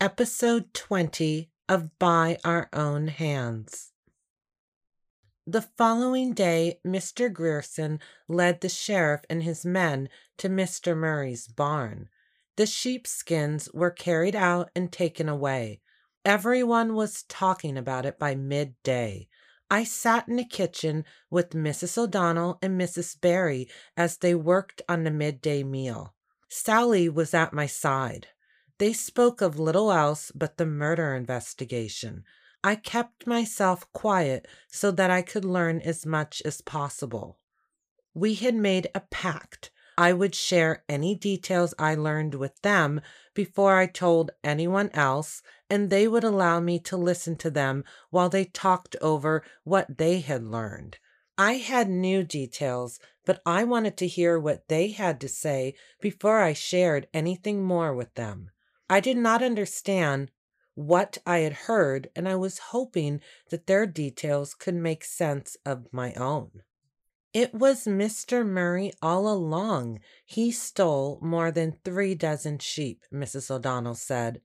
Episode 20 of By Our Own Hands. The following day, Mr. Grierson led the sheriff and his men to Mr. Murray's barn. The sheepskins were carried out and taken away. Everyone was talking about it by midday. I sat in the kitchen with Mrs. O'Donnell and Mrs. Barry as they worked on the midday meal. Sally was at my side. They spoke of little else but the murder investigation. I kept myself quiet so that I could learn as much as possible. We had made a pact. I would share any details I learned with them before I told anyone else, and they would allow me to listen to them while they talked over what they had learned. I had new details, but I wanted to hear what they had to say before I shared anything more with them. I did not understand what I had heard, and I was hoping that their details could make sense of my own. It was Mr. Murray all along. He stole more than three dozen sheep, Mrs. O'Donnell said.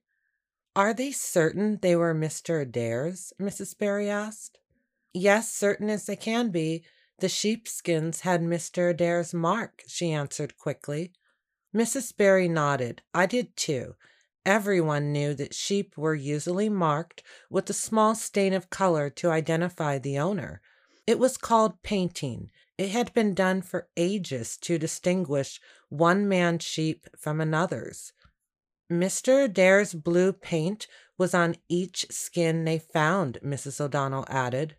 Are they certain they were Mr. Adair's? Mrs. Barry asked. Yes, certain as they can be. The sheepskins had Mr. Adair's mark, she answered quickly. Mrs. Barry nodded. I did too. Everyone knew that sheep were usually marked with a small stain of color to identify the owner. It was called painting. It had been done for ages to distinguish one man's sheep from another's. Mr. Adair's blue paint was on each skin they found, Mrs. O'Donnell added.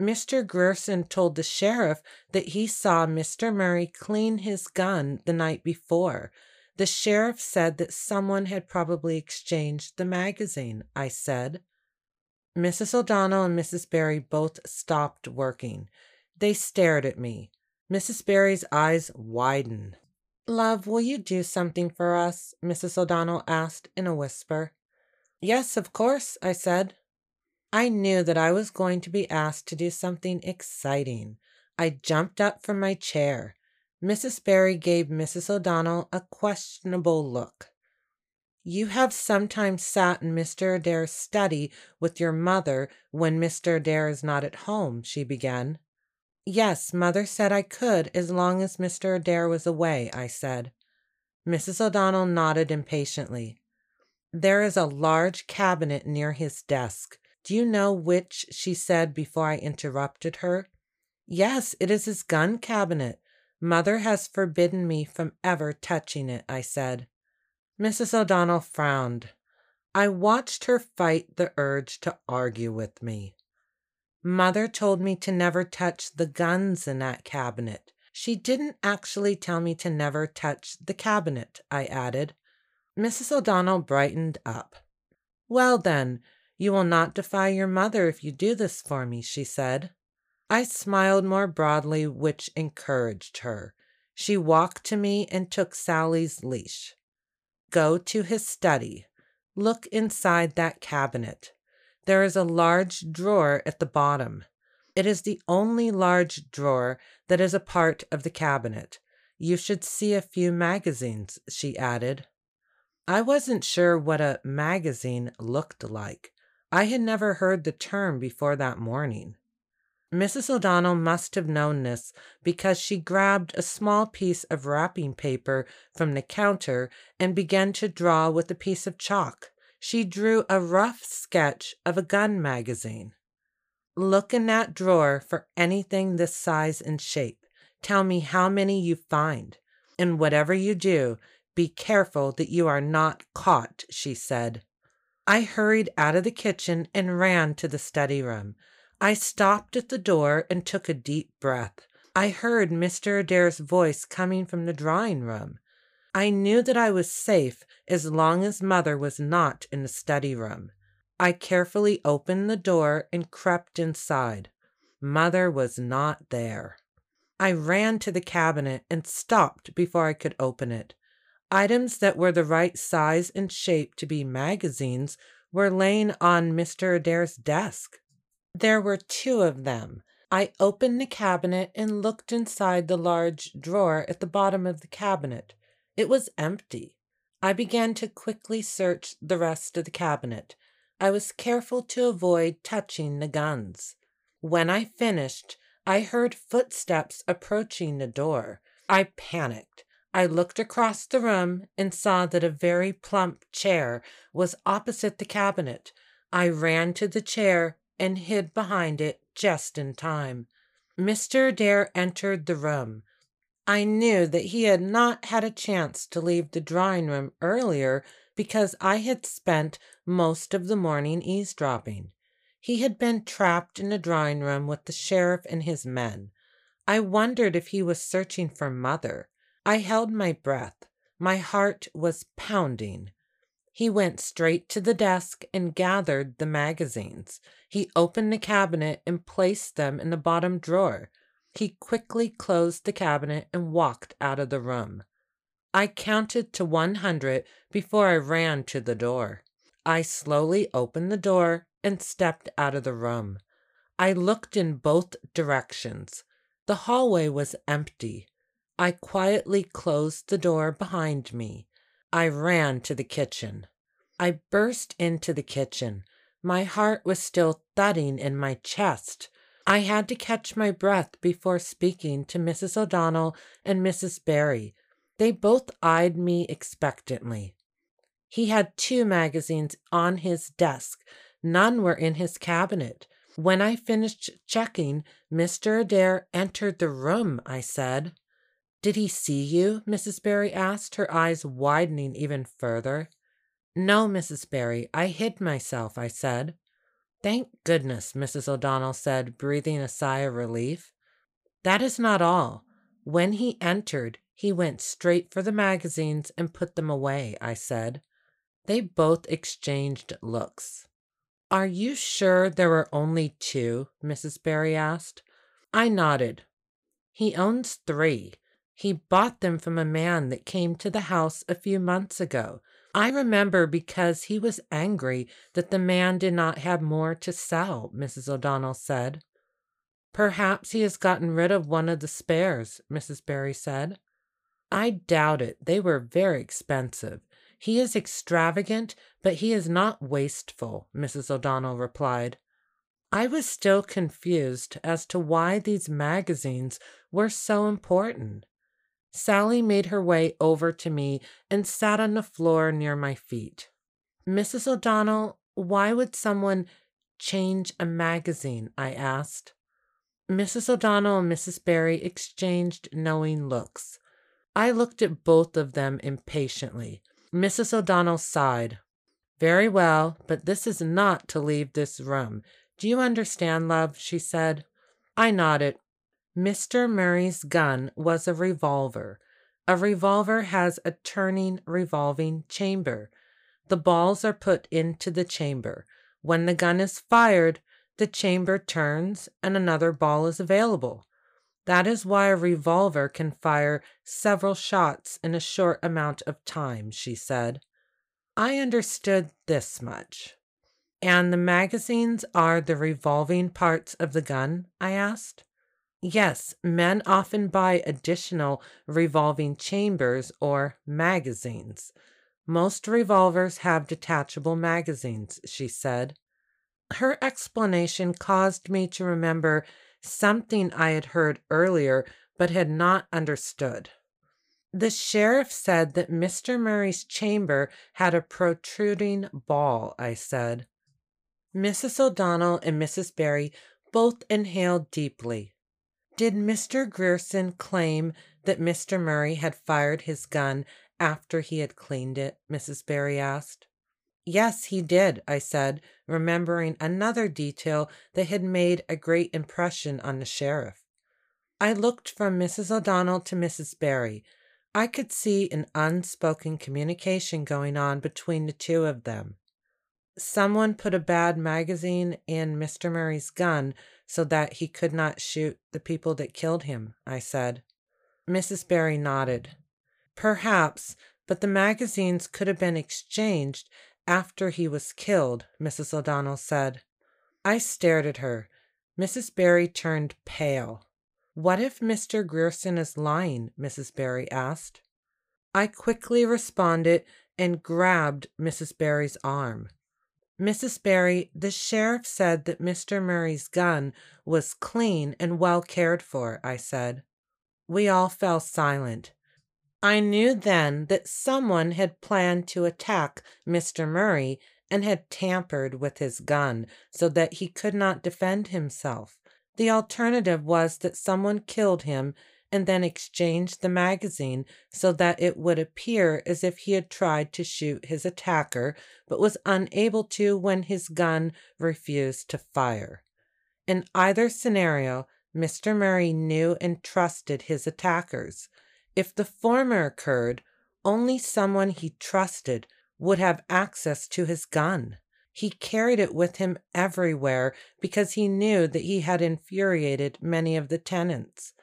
Mr. Grierson told the sheriff that he saw Mr. Murray clean his gun the night before. The sheriff said that someone had probably exchanged the magazine, I said. Mrs. O'Donnell and Mrs. Barry both stopped working. They stared at me. Mrs. Barry's eyes widened. Love, will you do something for us? Mrs. O'Donnell asked in a whisper. Yes, of course, I said. I knew that I was going to be asked to do something exciting. I jumped up from my chair. Mrs. Barry gave Mrs. O'Donnell a questionable look. You have sometimes sat in Mr. Adair's study with your mother when Mr. Adair is not at home, she began. Yes, mother said I could as long as Mr. Adair was away, I said. Mrs. O'Donnell nodded impatiently. There is a large cabinet near his desk. Do you know which? she said before I interrupted her. Yes, it is his gun cabinet. Mother has forbidden me from ever touching it, I said. Mrs. O'Donnell frowned. I watched her fight the urge to argue with me. Mother told me to never touch the guns in that cabinet. She didn't actually tell me to never touch the cabinet, I added. Mrs. O'Donnell brightened up. Well, then, you will not defy your mother if you do this for me, she said. I smiled more broadly, which encouraged her. She walked to me and took Sally's leash. Go to his study. Look inside that cabinet. There is a large drawer at the bottom. It is the only large drawer that is a part of the cabinet. You should see a few magazines, she added. I wasn't sure what a magazine looked like. I had never heard the term before that morning. Mrs. O'Donnell must have known this because she grabbed a small piece of wrapping paper from the counter and began to draw with a piece of chalk. She drew a rough sketch of a gun magazine. Look in that drawer for anything this size and shape. Tell me how many you find. And whatever you do, be careful that you are not caught, she said. I hurried out of the kitchen and ran to the study room. I stopped at the door and took a deep breath. I heard Mr. Adair's voice coming from the drawing room. I knew that I was safe as long as mother was not in the study room. I carefully opened the door and crept inside. Mother was not there. I ran to the cabinet and stopped before I could open it. Items that were the right size and shape to be magazines were laying on Mr. Adair's desk. There were two of them. I opened the cabinet and looked inside the large drawer at the bottom of the cabinet. It was empty. I began to quickly search the rest of the cabinet. I was careful to avoid touching the guns. When I finished, I heard footsteps approaching the door. I panicked. I looked across the room and saw that a very plump chair was opposite the cabinet. I ran to the chair and hid behind it just in time. Mr. Adair entered the room. I knew that he had not had a chance to leave the drawing room earlier because I had spent most of the morning eavesdropping. He had been trapped in the drawing room with the sheriff and his men. I wondered if he was searching for mother. I held my breath. My heart was pounding. He went straight to the desk and gathered the magazines. He opened the cabinet and placed them in the bottom drawer. He quickly closed the cabinet and walked out of the room. I counted to 100 before I ran to the door. I slowly opened the door and stepped out of the room. I looked in both directions. The hallway was empty. I quietly closed the door behind me. I ran to the kitchen. I burst into the kitchen. My heart was still thudding in my chest. I had to catch my breath before speaking to Mrs. O'Donnell and Mrs. Barry. They both eyed me expectantly. He had two magazines on his desk. None were in his cabinet. When I finished checking, Mr. Adair entered the room, I said. Did he see you? Mrs. Barry asked, her eyes widening even further. No, Mrs. Barry, I hid myself, I said. Thank goodness, Mrs. O'Donnell said, breathing a sigh of relief. That is not all. When he entered, he went straight for the magazines and put them away, I said. They both exchanged looks. Are you sure there were only two? Mrs. Barry asked. I nodded. He owns three. He bought them from a man that came to the house a few months ago. I remember because he was angry that the man did not have more to sell, Mrs. O'Donnell said. Perhaps he has gotten rid of one of the spares, Mrs. Barry said. I doubt it. They were very expensive. He is extravagant, but he is not wasteful, Mrs. O'Donnell replied. I was still confused as to why these magazines were so important. Sally made her way over to me and sat on the floor near my feet. Mrs. O'Donnell, why would someone change a magazine? I asked. Mrs. O'Donnell and Mrs. Barry exchanged knowing looks. I looked at both of them impatiently. Mrs. O'Donnell sighed. Very well, but this is not to leave this room. Do you understand, love? she said. I nodded. Mr. Murray's gun was a revolver. A revolver has a turning revolving chamber. The balls are put into the chamber. When the gun is fired, the chamber turns and another ball is available. That is why a revolver can fire several shots in a short amount of time, she said. I understood this much. And the magazines are the revolving parts of the gun? I asked. Yes, men often buy additional revolving chambers or magazines. Most revolvers have detachable magazines, she said. Her explanation caused me to remember something I had heard earlier but had not understood. The sheriff said that Mr. Murray's chamber had a protruding ball, I said. Mrs. O'Donnell and Mrs. Barry both inhaled deeply. Did Mr. Grierson claim that Mr. Murray had fired his gun after he had cleaned it? Mrs. Barry asked. Yes, he did, I said, remembering another detail that had made a great impression on the sheriff. I looked from Mrs. O'Donnell to Mrs. Barry. I could see an unspoken communication going on between the two of them. Someone put a bad magazine in Mr. Murray's gun so that he could not shoot the people that killed him, I said. Mrs. Barry nodded. Perhaps, but the magazines could have been exchanged after he was killed, Mrs. O'Donnell said. I stared at her. Mrs. Barry turned pale. What if Mr. Grierson is lying? Mrs. Barry asked. I quickly responded and grabbed Mrs. Barry's arm. Mrs. Barry, the sheriff said that Mr. Murray's gun was clean and well cared for, I said. We all fell silent. I knew then that someone had planned to attack Mr. Murray and had tampered with his gun so that he could not defend himself. The alternative was that someone killed him and then exchanged the magazine so that it would appear as if he had tried to shoot his attacker but was unable to when his gun refused to fire. In either scenario, Mr. Murray knew and trusted his attackers. If the former occurred, only someone he trusted would have access to his gun. He carried it with him everywhere because he knew that he had infuriated many of the tenants.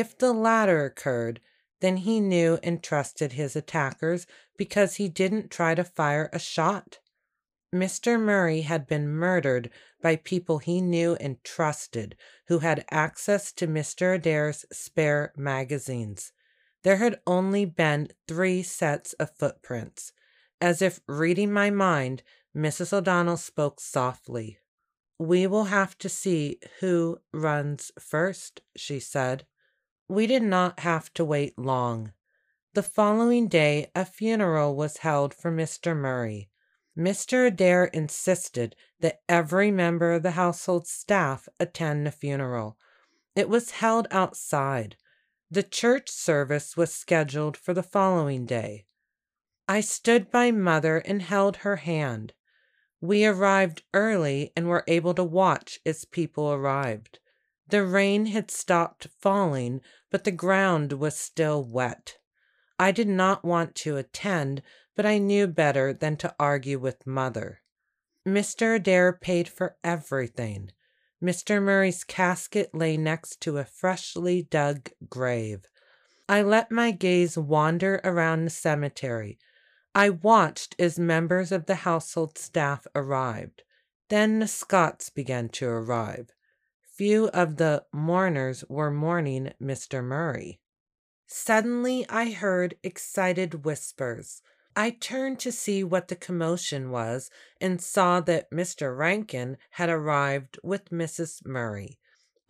If the latter occurred, then he knew and trusted his attackers because he didn't try to fire a shot. Mr. Murray had been murdered by people he knew and trusted who had access to Mr. Adair's spare magazines. There had only been three sets of footprints. As if reading my mind, Mrs. O'Donnell spoke softly. We will have to see who runs first, she said. We did not have to wait long. The following day, a funeral was held for Mr. Murray. Mr. Adair insisted that every member of the household staff attend the funeral. It was held outside. The church service was scheduled for the following day. I stood by mother and held her hand. We arrived early and were able to watch as people arrived. The rain had stopped falling, but the ground was still wet. I did not want to attend, but I knew better than to argue with mother. Mr. Adair paid for everything. Mr. Murray's casket lay next to a freshly dug grave. I let my gaze wander around the cemetery. I watched as members of the household staff arrived. Then the Scots began to arrive. Few of the mourners were mourning Mr. Murray. Suddenly I heard excited whispers. I turned to see what the commotion was and saw that Mr. Rankin had arrived with Mrs. Murray.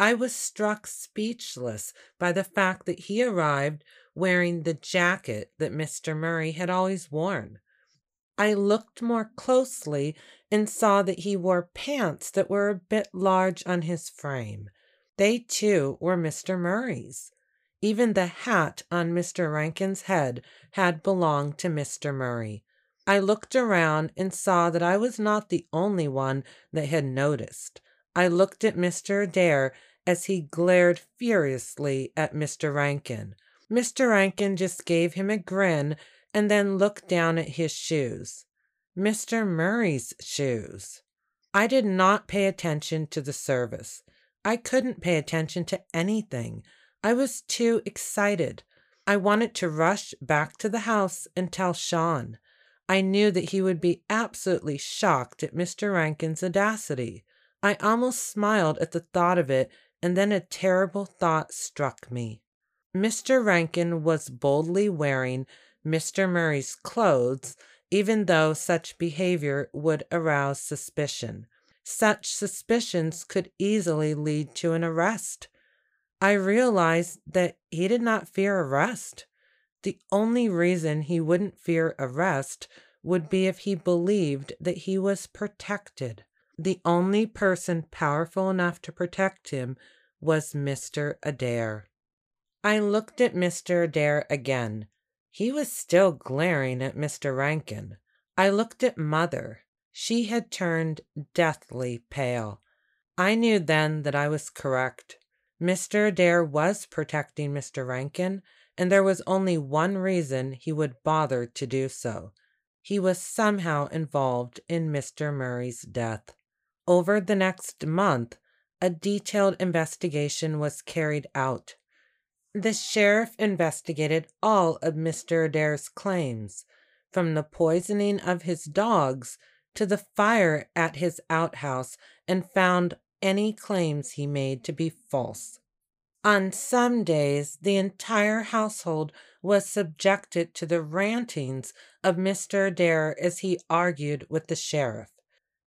I was struck speechless by the fact that he arrived wearing the jacket that Mr. Murray had always worn. I looked more closely and saw that he wore pants that were a bit large on his frame. They too were Mr. Murray's. Even the hat on Mr. Rankin's head had belonged to Mr. Murray. I looked around and saw that I was not the only one that had noticed. I looked at Mr. Adair as he glared furiously at Mr. Rankin. Mr. Rankin just gave him a grin and then looked down at his shoes. Mr. Murray's shoes. I did not pay attention to the service. I couldn't pay attention to anything. I was too excited. I wanted to rush back to the house and tell Sean. I knew that he would be absolutely shocked at Mr. Rankin's audacity. I almost smiled at the thought of it, and then a terrible thought struck me. Mr. Rankin was boldly wearing Mr. Murray's clothes, even though such behavior would arouse suspicion. Such suspicions could easily lead to an arrest. I realized that he did not fear arrest. The only reason he wouldn't fear arrest would be if he believed that he was protected. The only person powerful enough to protect him was Mr. Adair. I looked at Mr. Adair again. He was still glaring at Mr. Rankin. I looked at Mother. She had turned deathly pale. I knew then that I was correct. Mr. Adair was protecting Mr. Rankin, and there was only one reason he would bother to do so. He was somehow involved in Mr. Murray's death. Over the next month, a detailed investigation was carried out. The sheriff investigated all of Mr. Adair's claims, from the poisoning of his dogs to the fire at his outhouse, and found any claims he made to be false. On some days, the entire household was subjected to the rantings of Mr. Adair as he argued with the sheriff.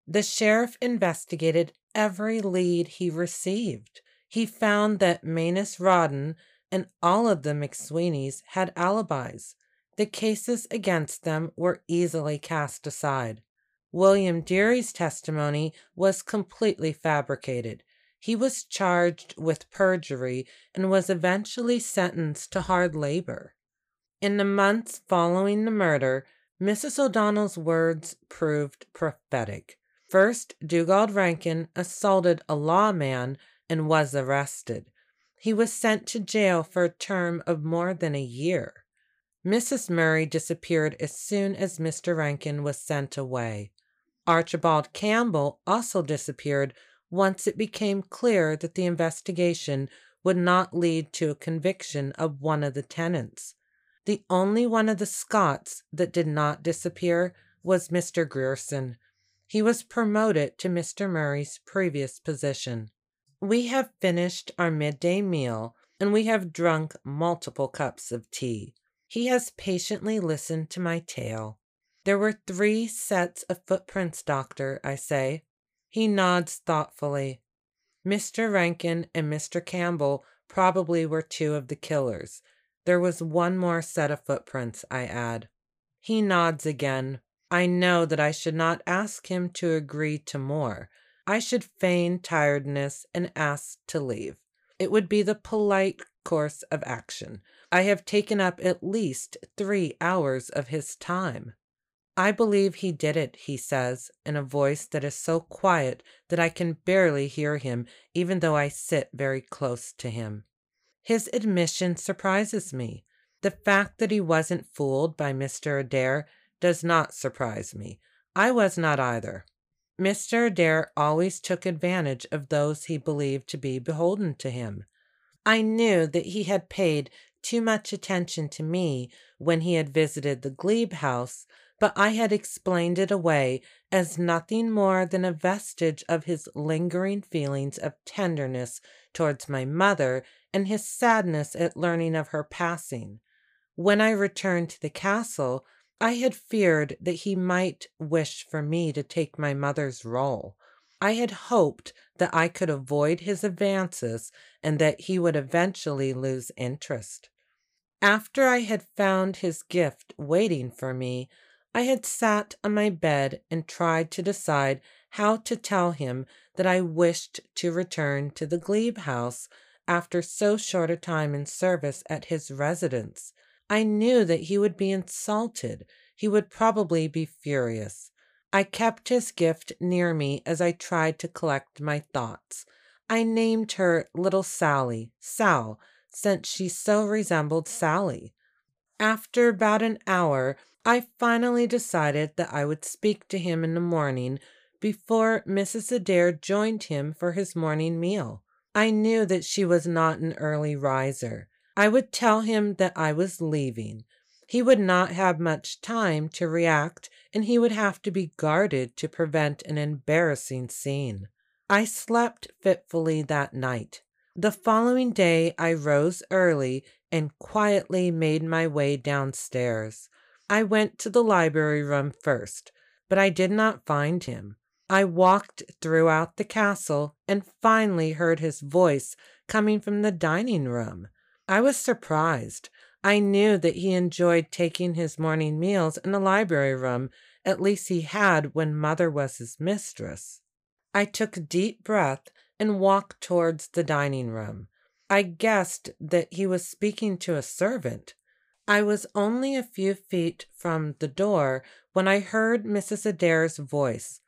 The sheriff investigated every lead he received. He found that Manus Rawdon and all of the McSweeneys had alibis. The cases against them were easily cast aside. William Deary's testimony was completely fabricated. He was charged with perjury and was eventually sentenced to hard labor. In the months following the murder, Mrs. O'Donnell's words proved prophetic. First, Dugald Rankin assaulted a lawman and was arrested. He was sent to jail for a term of more than a year. Mrs. Murray disappeared as soon as Mr. Rankin was sent away. Archibald Campbell also disappeared once it became clear that the investigation would not lead to a conviction of one of the tenants. The only one of the Scots that did not disappear was Mr. Grierson. He was promoted to Mr. Murray's previous position. We have finished our midday meal and we have drunk multiple cups of tea. He has patiently listened to my tale. There were three sets of footprints, Doctor, I say. He nods thoughtfully. Mr. Rankin and Mr. Campbell probably were two of the killers. There was one more set of footprints, I add. He nods again. I know that I should not ask him to agree to more. I should feign tiredness and ask to leave. It would be the polite course of action. I have taken up at least three hours of his time. I believe he did it, he says, in a voice that is so quiet that I can barely hear him, even though I sit very close to him. His admission surprises me. The fact that he wasn't fooled by Mr. Adair does not surprise me. I was not either. Mr. Adair always took advantage of those he believed to be beholden to him. I knew that he had paid too much attention to me when he had visited the Glebe house but I had explained it away as nothing more than a vestige of his lingering feelings of tenderness towards my mother and his sadness at learning of her passing. When I returned to the castle, I had feared that he might wish for me to take my mother's role. I had hoped that I could avoid his advances and that he would eventually lose interest. After I had found his gift waiting for me, I had sat on my bed and tried to decide how to tell him that I wished to return to the Glebe house after so short a time in service at his residence. I knew that he would be insulted. He would probably be furious. I kept his gift near me as I tried to collect my thoughts. I named her Little Sally, Sal, since she so resembled Sally. After about an hour, I finally decided that I would speak to him in the morning before Mrs. Adair joined him for his morning meal. I knew that she was not an early riser. I would tell him that I was leaving. He would not have much time to react, and he would have to be guarded to prevent an embarrassing scene. I slept fitfully that night. The following day I rose early and quietly made my way downstairs. I went to the library room first, but I did not find him. I walked throughout the castle and finally heard his voice coming from the dining room. I was surprised. I knew that he enjoyed taking his morning meals in the library room, at least he had when mother was his mistress. I took a deep breath and walked towards the dining room. I guessed that he was speaking to a servant. I was only a few feet from the door when I heard Mrs. Adair's voice.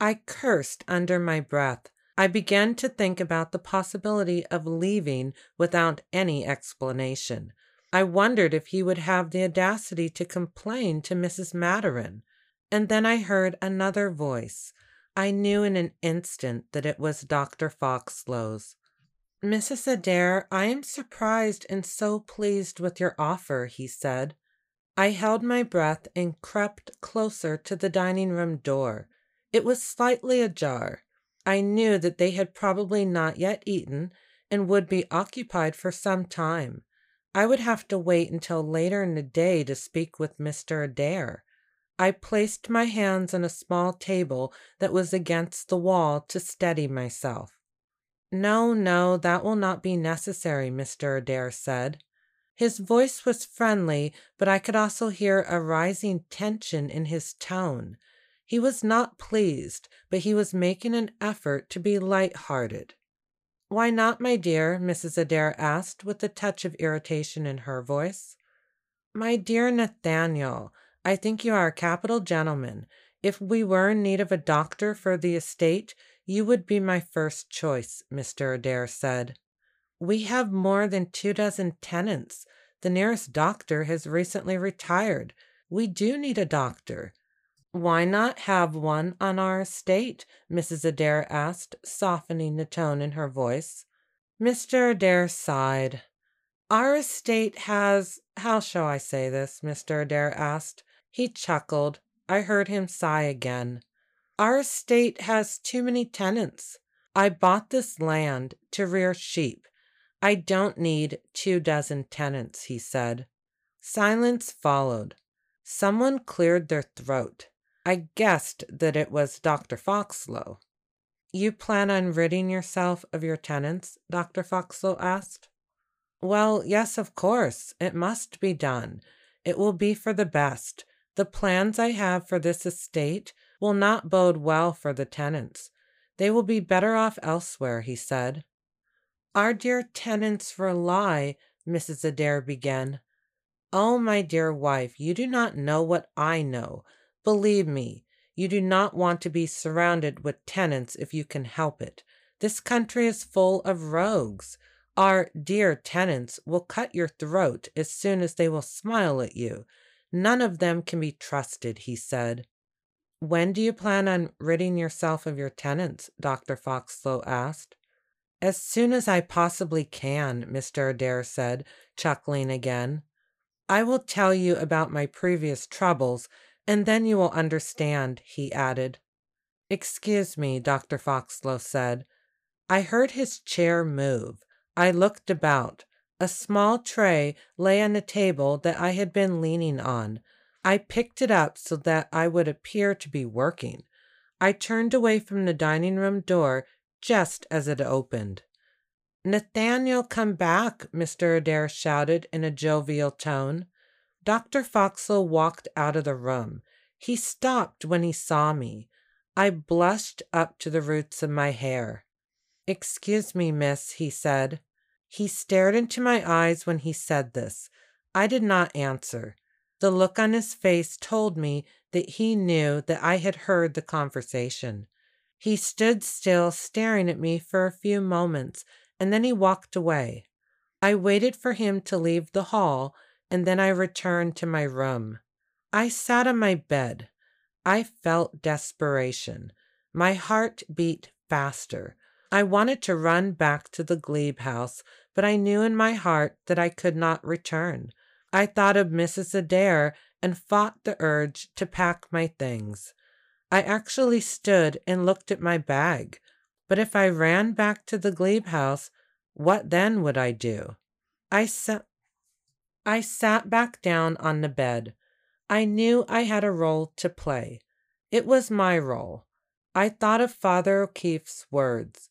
I cursed under my breath. I began to think about the possibility of leaving without any explanation. I wondered if he would have the audacity to complain to Mrs. Maturin. And then I heard another voice. I knew in an instant that it was Dr. Foxlowe's. Mrs. Adair, I am surprised and so pleased with your offer, he said. I held my breath and crept closer to the dining room door. It was slightly ajar. I knew that they had probably not yet eaten and would be occupied for some time. I would have to wait until later in the day to speak with Mr. Adair. I placed my hands on a small table that was against the wall to steady myself. No, no, that will not be necessary, Mr. Adair said. His voice was friendly, but I could also hear a rising tension in his tone. He was not pleased, but he was making an effort to be light-hearted. Why not, my dear? Mrs. Adair asked, with a touch of irritation in her voice. My dear Nathaniel, I think you are a capital gentleman. If we were in need of a doctor for the estate, you would be my first choice, Mr. Adair said. We have more than two dozen tenants. The nearest doctor has recently retired. We do need a doctor. Why not have one on our estate? Mrs. Adair asked, softening the tone in her voice. Mr. Adair sighed. Our estate has. How shall I say this? Mr. Adair asked. He chuckled. I heard him sigh again. Our estate has too many tenants. I bought this land to rear sheep. I don't need two dozen tenants, he said. Silence followed. Someone cleared their throat. I guessed that it was Dr. Foxlowe. You plan on ridding yourself of your tenants? Dr. Foxlowe asked. Well, yes, of course. It must be done. It will be for the best. The plans I have for this estate will not bode well for the tenants. They will be better off elsewhere, he said. Our dear tenants rely, Mrs. Adair began. Oh, my dear wife, you do not know what I know. Believe me, you do not want to be surrounded with tenants if you can help it. This country is full of rogues. Our dear tenants will cut your throat as soon as they will smile at you. None of them can be trusted, he said. When do you plan on ridding yourself of your tenants? Dr. Foxlowe asked. As soon as I possibly can, Mr. Adair said, chuckling again. I will tell you about my previous troubles and then you will understand, he added. Excuse me, Dr. Foxlowe said. I heard his chair move. I looked about. A small tray lay on the table that I had been leaning on. I picked it up so that I would appear to be working. I turned away from the dining room door just as it opened. Nathaniel, come back, Mr. Adair shouted in a jovial tone. Dr. Foxlowe walked out of the room. He stopped when he saw me. I blushed up to the roots of my hair. Excuse me, miss, he said. He stared into my eyes when he said this. I did not answer. The look on his face told me that he knew that I had heard the conversation. He stood still, staring at me for a few moments, and then he walked away. I waited for him to leave the hall and then I returned to my room. I sat on my bed. I felt desperation. My heart beat faster. I wanted to run back to the glebe house, but I knew in my heart that I could not return. I thought of Mrs. Adair and fought the urge to pack my things. I actually stood and looked at my bag. But if I ran back to the glebe house, what then would I do? I sat I sat back down on the bed. I knew I had a role to play. It was my role. I thought of Father O'Keefe's words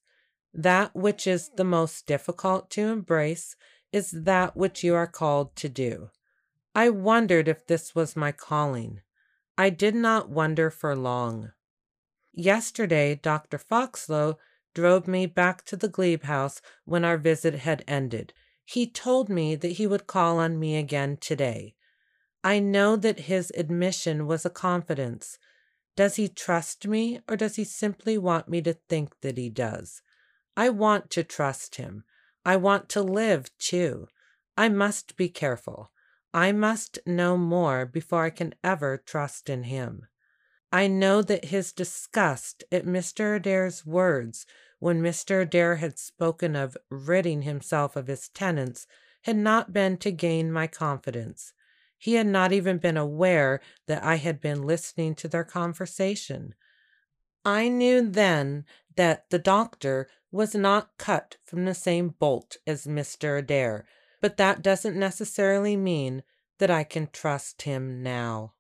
That which is the most difficult to embrace is that which you are called to do. I wondered if this was my calling. I did not wonder for long. Yesterday, Dr. Foxlowe drove me back to the glebe house when our visit had ended. He told me that he would call on me again today. I know that his admission was a confidence. Does he trust me, or does he simply want me to think that he does? I want to trust him. I want to live, too. I must be careful. I must know more before I can ever trust in him. I know that his disgust at Mr. Adair's words when Mr. Adair had spoken of ridding himself of his tenants, had not been to gain my confidence. He had not even been aware that I had been listening to their conversation. I knew then that the doctor was not cut from the same bolt as Mr. Adair, but that doesn't necessarily mean that I can trust him now.